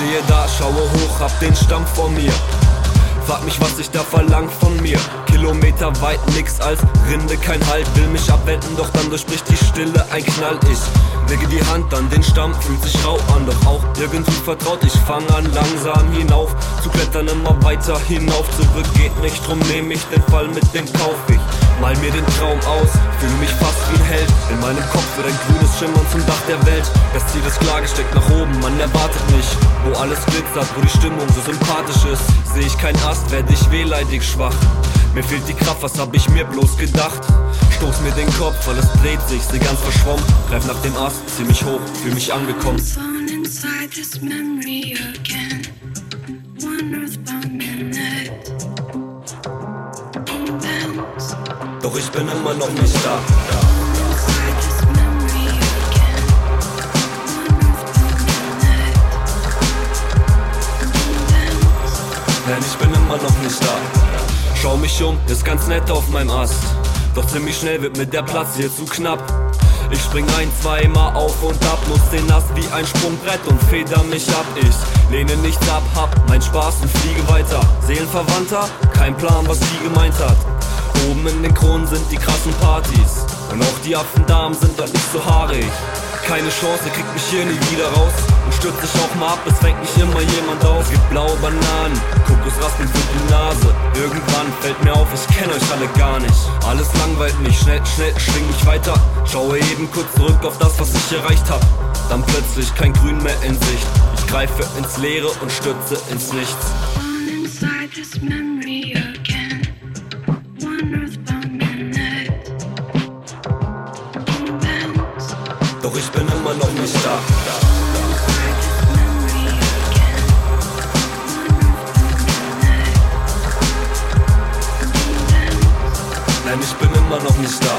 Stehe da, schaue hoch, hab den Stamm vor mir. Frag mich, was ich da verlangt von mir. Kilometer weit nix als Rinde, kein Halt. Will mich abwenden, doch dann durchbricht die Stille ein Knall. Ich lege die Hand an den Stamm, fühlt sich rau an, doch auch irgendwie vertraut. Ich fange an langsam hinauf zu klettern, immer weiter hinauf. Zurück geht nicht drum, nehm ich den Fall mit, den kauf ich. Mal mir den Traum aus, fühle mich fast wie ein Held. In meinem Kopf wird ein grünes Schimmern zum Dach der Welt. Das Ziel ist klar gesteckt nach oben, man erwartet mich. Wo alles glitzert, wo die Stimmung so sympathisch ist. Seh ich kein Ast, werd ich wehleidig schwach. Mir fehlt die Kraft, was hab ich mir bloß gedacht? Stoß mir den Kopf, weil es dreht sich, seh ganz verschwommen. Greif nach dem Ast, zieh mich hoch, fühl mich angekommen. Doch ich bin immer noch nicht da. Nein, ich bin immer noch nicht da. Schau mich um, ist ganz nett auf meinem Ast. Doch ziemlich schnell wird mir der Platz hier zu knapp. Ich spring ein, zweimal auf und ab, nutz den Ast wie ein Sprungbrett und feder mich ab. Ich lehne nichts ab, hab mein Spaß und fliege weiter. Seelenverwandter, kein Plan, was die gemeint hat. Oben in den Kronen sind die krassen Partys. Und auch die Affendamen sind dort nicht so haarig. Keine Chance, ihr kriegt mich hier nie wieder raus. Und stürzt sich auch mal ab, es fängt nicht immer jemand auf. Es gibt blaue Bananen, Kokosraspeln für die Nase. Irgendwann fällt mir auf, ich kenne euch alle gar nicht. Alles langweilt mich, schnell, schnell, schwing mich weiter. Schaue eben kurz zurück auf das, was ich erreicht hab. Dann plötzlich kein Grün mehr in Sicht. Ich greife ins Leere und stürze ins Nichts. Doch ich bin immer noch nicht da. Nein, ich bin immer noch nicht da.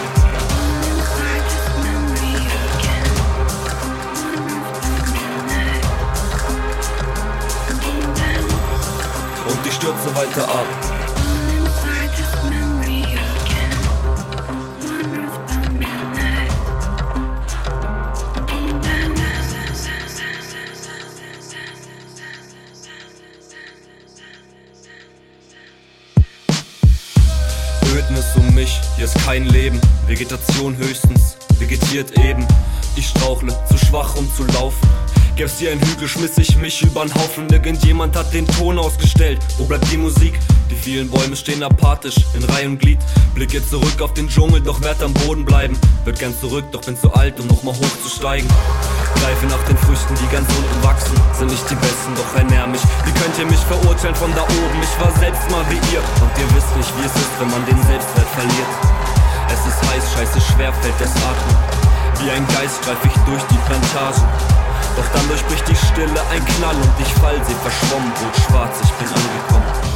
Und ich stürze weiter ab. Ödnis um mich, hier ist kein Leben. Vegetation höchstens, vegetiert eben. Ich strauchle, zu schwach um zu laufen. Gäb's hier einen Hügel, schmiss ich mich übern Haufen. Irgendjemand hat den Ton ausgestellt. Wo bleibt die Musik? Die vielen Bäume stehen apathisch, in Reihe und Glied. Blicke zurück auf den Dschungel, doch werd am Boden bleiben. Wird gern zurück, doch bin zu alt, um nochmal hochzusteigen. Greife nach den Früchten, die ganz unten wachsen. Sind nicht die besten, doch ernähr mich. Wie könnt ihr mich verurteilen von da oben? Ich war selbst mal wie ihr. Und ihr wisst nicht, wie es ist, wenn man den Selbstwert verliert. Es ist heiß, scheiße schwer fällt das Atmen. Wie ein Geist greif ich durch die Plantagen. Doch dann durchbricht die Stille ein Knall und ich fall, seh verschwommen, rot schwarz, ich bin angekommen.